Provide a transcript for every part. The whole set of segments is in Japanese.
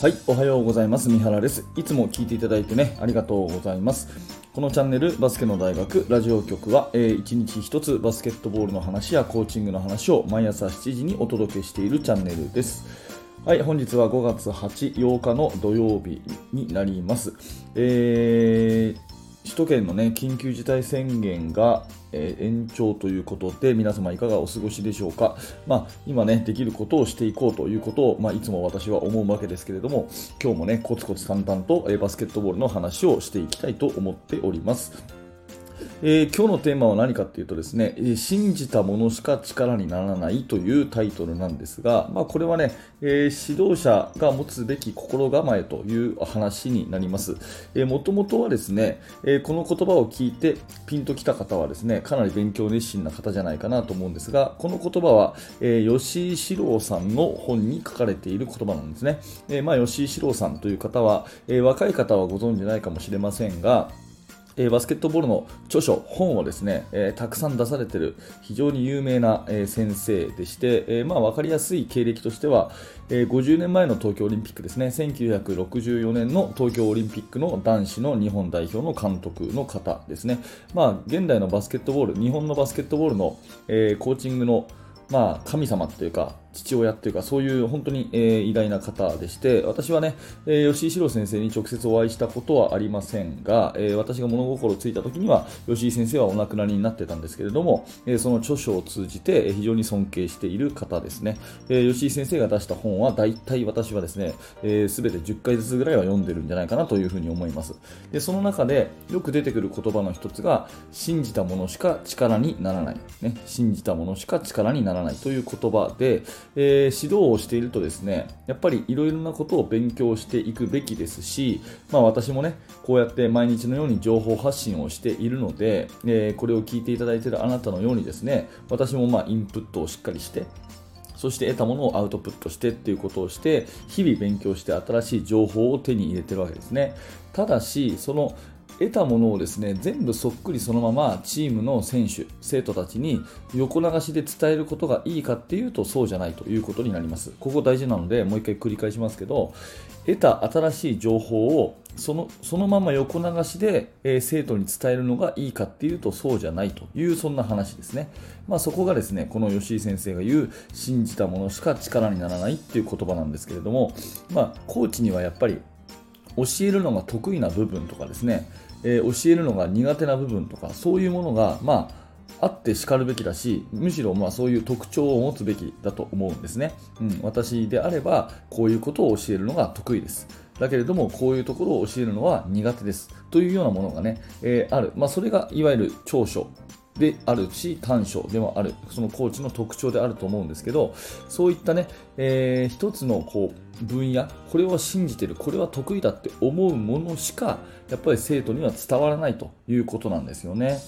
はい、おはようございます。三原です。いつも聞いていただいてね、ありがとうございます。このチャンネル、バスケの大学ラジオ局は、えー、1日1つバスケットボールの話やコーチングの話を毎朝7時にお届けしているチャンネルです。はい、本日は5月8、日の土曜日になります。えー首都圏の、ね、緊急事態宣言が、えー、延長ということで皆様いかがお過ごしでしょうか、まあ、今、ね、できることをしていこうということを、まあ、いつも私は思うわけですけれども今日も、ね、コツコツ淡々と、えー、バスケットボールの話をしていきたいと思っております。えー、今日のテーマは何かっていうとですね、えー、信じたものしか力にならないというタイトルなんですが、まあ、これはね、えー、指導者が持つべき心構えという話になります。もともとはですね、えー、この言葉を聞いてピンときた方はですね、かなり勉強熱心な方じゃないかなと思うんですが、この言葉は、えー、吉井史郎さんの本に書かれている言葉なんですね。えー、まあ、吉井史郎さんという方は、えー、若い方はご存じないかもしれませんが、え、バスケットボールの著書、本をですね、えー、たくさん出されている非常に有名な、えー、先生でして、えまあ、分かりやすい経歴としては、え50年前の東京オリンピックですね、1964年の東京オリンピックの男子の日本代表の監督の方ですね、まあ、現代のバスケットボール、日本のバスケットボールの、えコーチングのまあ、神様というか、父親っていうか、そういう本当に、えー、偉大な方でして、私はね、えー、吉井史郎先生に直接お会いしたことはありませんが、えー、私が物心ついた時には、吉井先生はお亡くなりになってたんですけれども、えその著書を通じて非常に尊敬している方ですね。え吉井先生が出した本は、大体私はですね、す、え、べ、て10回ずつぐらいは読んでるんじゃないかなというふうに思います。で、その中でよく出てくる言葉の一つが、信じたものしか力にならない。ね、信じたものしか力にならないという言葉で、えー、指導をしているとですね、やっぱりいろいろなことを勉強していくべきですし、まあ私もね、こうやって毎日のように情報発信をしているので、えー、これを聞いていただいているあなたのようにですね、私もまインプットをしっかりして、そして得たものをアウトプットしてっていうことをして、日々勉強して新しい情報を手に入れてるわけですね。ただし、その得たものをですね全部そっくりそのままチームの選手、生徒たちに横流しで伝えることがいいかっていうとそうじゃないということになります。ここ大事なのでもう一回繰り返しますけど得た新しい情報をそのそのまま横流しで、えー、生徒に伝えるのがいいかっていうとそうじゃないというそんな話ですね。まあ、そこがですねこの吉井先生が言う信じたものしか力にならないっていう言葉なんですけれども、まあ、コーチにはやっぱり教えるのが得意な部分とかですね。えー、教えるのが苦手な部分とかそういうものが、まあ、あってしかるべきだしむしろまあそういう特徴を持つべきだと思うんですね、うん、私であればこういうことを教えるのが得意です。だけれどもこういうところを教えるのは苦手です。というようなものがね、えー、ある、まあ、それがいわゆる長所。であるし短所でもある。そのコーチの特徴であると思うんですけどそういったね、えー、一つのこう分野これは信じてるこれは得意だって思うものしかやっぱり生徒には伝わらないということなんですよね。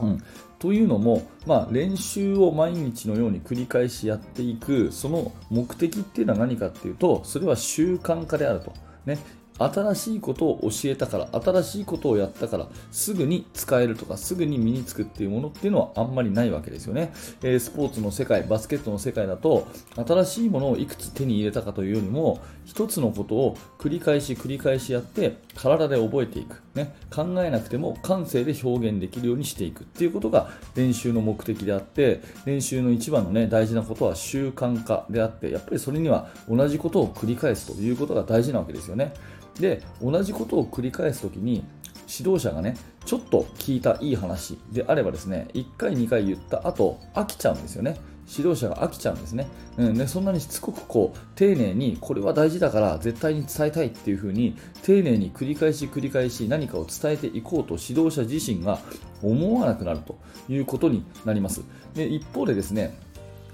うん、というのも、まあ、練習を毎日のように繰り返しやっていくその目的っていうのは何かっていうとそれは習慣化であると、ね、新しいことを教えたから新しいことをやったからすぐに使えるとかすぐに身につくっていうものっていうのはあんまりないわけですよね、えー、スポーツの世界バスケットの世界だと新しいものをいくつ手に入れたかというよりも一つのことを繰り返し繰り返しやって体で覚えていく、ね、考えなくても感性で表現できるようにしていくっていうことが練習の目的であって練習の一番の、ね、大事なことは習慣化であってやっぱりそれには同じことを繰り返すということが大事なわけですよね。で同じことを繰り返すときに指導者がねちょっと聞いたいい話であればですね1回2回言った後飽きちゃうんですよね。指導者が飽きちゃうんですね,、うん、ねそんなにしつこくこう丁寧にこれは大事だから絶対に伝えたいっていう風に丁寧に繰り返し繰り返し何かを伝えていこうと指導者自身が思わなくなるということになります。で一方でですね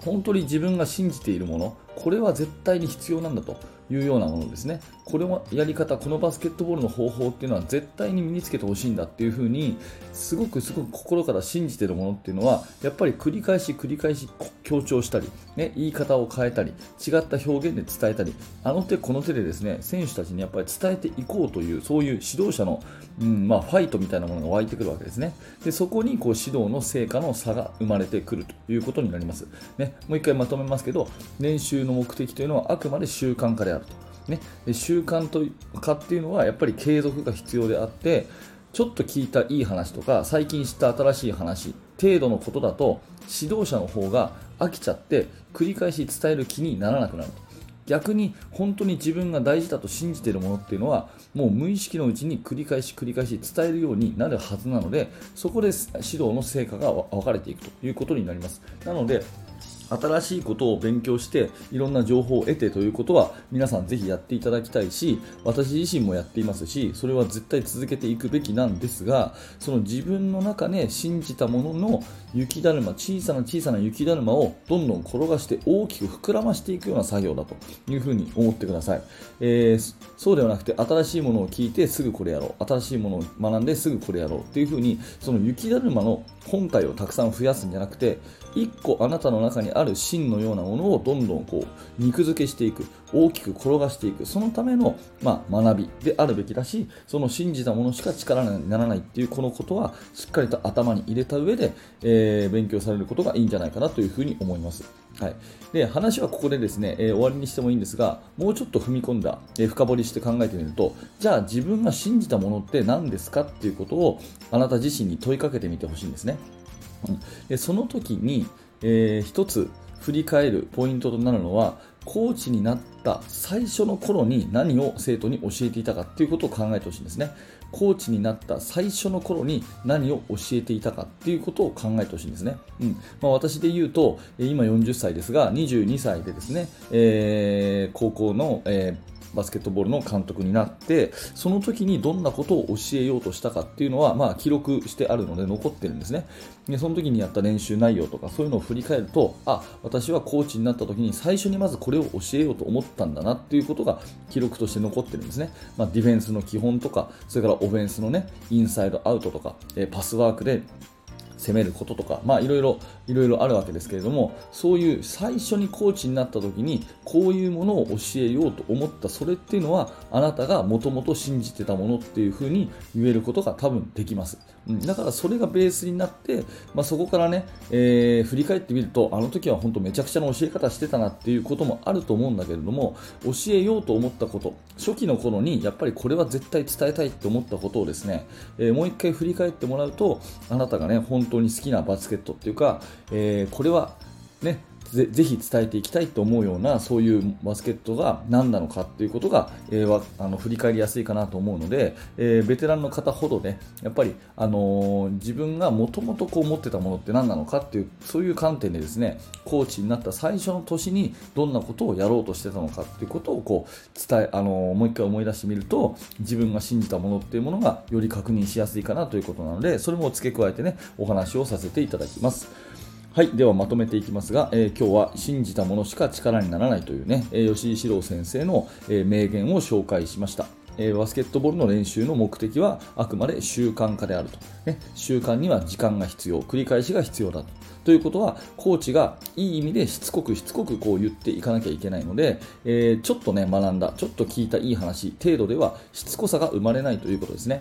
本当に自分が信じているものこれは絶対に必要なんだと。いうようなものですね。これもやり方、このバスケットボールの方法っていうのは絶対に身につけてほしいんだっていうふうに、すごくすごく心から信じてるものっていうのは、やっぱり繰り返し繰り返し強調したり、ね、言い方を変えたり、違った表現で伝えたり、あの手この手でですね、選手たちにやっぱり伝えていこうという、そういう指導者の、うんまあ、ファイトみたいなものが湧いてくるわけですね。で、そこにこう指導の成果の差が生まれてくるということになります。ね、もう一回まとめますけど、練習の目的というのはあくまで習慣化であると。ね、習慣とかっていうのはやっぱり継続が必要であってちょっと聞いたいい話とか最近知った新しい話程度のことだと指導者の方が飽きちゃって繰り返し伝える気にならなくなると逆に本当に自分が大事だと信じているものっていうのはもう無意識のうちに繰り返し繰り返し伝えるようになるはずなのでそこで指導の成果が分かれていくということになりますなので新しいことを勉強していろんな情報を得てということは皆さんぜひやっていただきたいし私自身もやっていますしそれは絶対続けていくべきなんですがその自分の中で信じたものの雪だるま小さな小さな雪だるまをどんどん転がして大きく膨らましていくような作業だというふうに思ってください、えー、そうではなくて新しいものを聞いてすぐこれやろう。新しいものを学んですぐこれやろうっていうふうにその雪だるまの本体をたくさん増やすんじゃなくて1個あなたの中にあるある芯のようなものをどんどんこう肉付けしていく大きく転がしていくそのための、まあ、学びであるべきだしその信じたものしか力にならないっていうこのことはしっかりと頭に入れた上で、えー、勉強されることがいいんじゃないかなというふうに思います。はい、で話はここでですね、えー、終わりにしてもいいんですがもうちょっと踏み込んだ、えー、深掘りして考えてみるとじゃあ自分が信じたものって何ですかっていうことをあなた自身に問いかけてみてほしいんですね。うんでその時に、えー、一つ振り返るポイントとなるのはコーチになった最初の頃に何を生徒に教えていたかということを考えてほしいんですね。コーチになった最初の頃に何を教えていたかということを考えてほしいんですね。うんまあ、私で言うと、今40歳ですが、22歳でですね、えー、高校の、えーバスケットボールの監督になってその時にどんなことを教えようとしたかっていうのは、まあ、記録してあるので残ってるんですね。でその時にやった練習内容とかそういうのを振り返るとあ私はコーチになった時に最初にまずこれを教えようと思ったんだなっていうことが記録として残ってるんですね、まあ、ディフェンスの基本とかそれからオフェンスのねインサイドアウトとか、えパスワークで攻めることとか、まあいろいろ、いろいろあるわけですけれども、そういう最初にコーチになった時に、こういうものを教えようと思ったそれっていうのは、あなたがもともと信じてたものっていうふうに言えることが多分できます。うん、だからそれがベースになって、まあ、そこからね、えー、振り返ってみると、あの時は本当めちゃくちゃな教え方してたなっていうこともあると思うんだけれども、教えようと思ったこと、初期の頃にやっぱりこれは絶対伝えたいって思ったことをですね、えー、もう一回振り返ってもらうと、あなたがね、本当に好きなバスケットっていうか、えー、これはね、ぜぜひ伝えていきたいと思うようなそういうバスケットが何なのかということが、えー、あの振り返りやすいかなと思うので、えー、ベテランの方ほどねやっぱり、あのー、自分がもともと持ってたものって何なのかっていうそういう観点でですねコーチになった最初の年にどんなことをやろうとしてたのかっていうことをこう伝え、あのもう一回思い出してみると自分が信じたものっていうものがより確認しやすいかなということなのでそれも付け加えてねお話をさせていただきます。はい、ではまとめていきますが、えー、今日は信じたものしか力にならないというね、えー、吉井史郎先生の、えー、名言を紹介しました。えバスケットボールの練習の目的はあくまで習慣化であると、ね、習慣には時間が必要繰り返しが必要だと。ということはコーチがいい意味でしつこくしつこくこう言っていかなきゃいけないので、えちょっとね学んだちょっと聞いたいい話程度ではしつこさが生まれないということですね。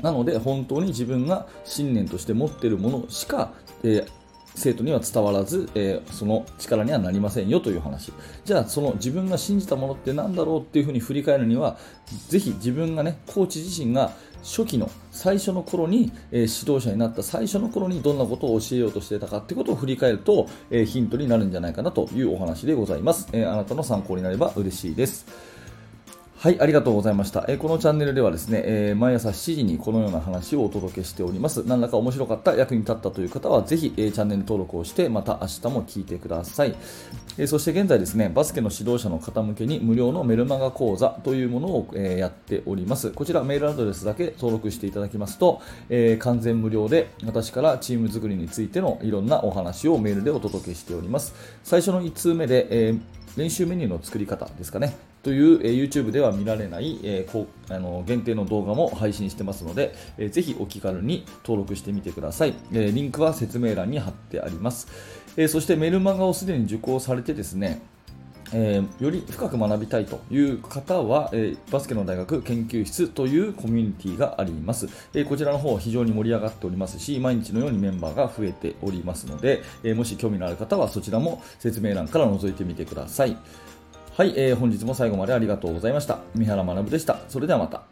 なので本当に自分が信念として持っているものしか、えー生徒には伝わらず、えー、その力にはなりませんよという話。じゃあその自分が信じたものって何だろうっていうふうに振り返るにはぜひ自分がねコーチ自身が初期の最初の頃に、えー、指導者になった最初の頃にどんなことを教えようとしていたかってことを振り返ると、えー、ヒントになるんじゃないかなというお話でございます、えあなたの参考になれば嬉しいです。はい、ありがとうございました。え、このチャンネルではですね、え、毎朝7時にこのような話をお届けしております。何らか面白かった、役に立ったという方は、ぜひ、え、チャンネル登録をして、また明日も聞いてください。えそして現在ですね、バスケの指導者の方向けに無料のメルマガ講座というものを、えやっております。こちらメールアドレスだけ登録していただきますと、え完全無料で私からチーム作りについてのいろんなお話をメールでお届けしております。最初の1通目で、え練習メニューの作り方ですかね。という、えー、YouTube では見られない、えー、こあの限定の動画も配信してますので、えー、ぜひお気軽に登録してみてください、えー、リンクは説明欄に貼ってあります、えー、そしてメルマガをすでに受講されてですねえー、より深く学びたいという方は、えー、バスケの大学研究室というコミュニティがあります、えー、こちらの方非常に盛り上がっておりますし毎日のようにメンバーが増えておりますので、えもし興味のある方はそちらも説明欄から覗いてみてください。はい、えー本日も最後までありがとうございました。三原学でした。それではまた。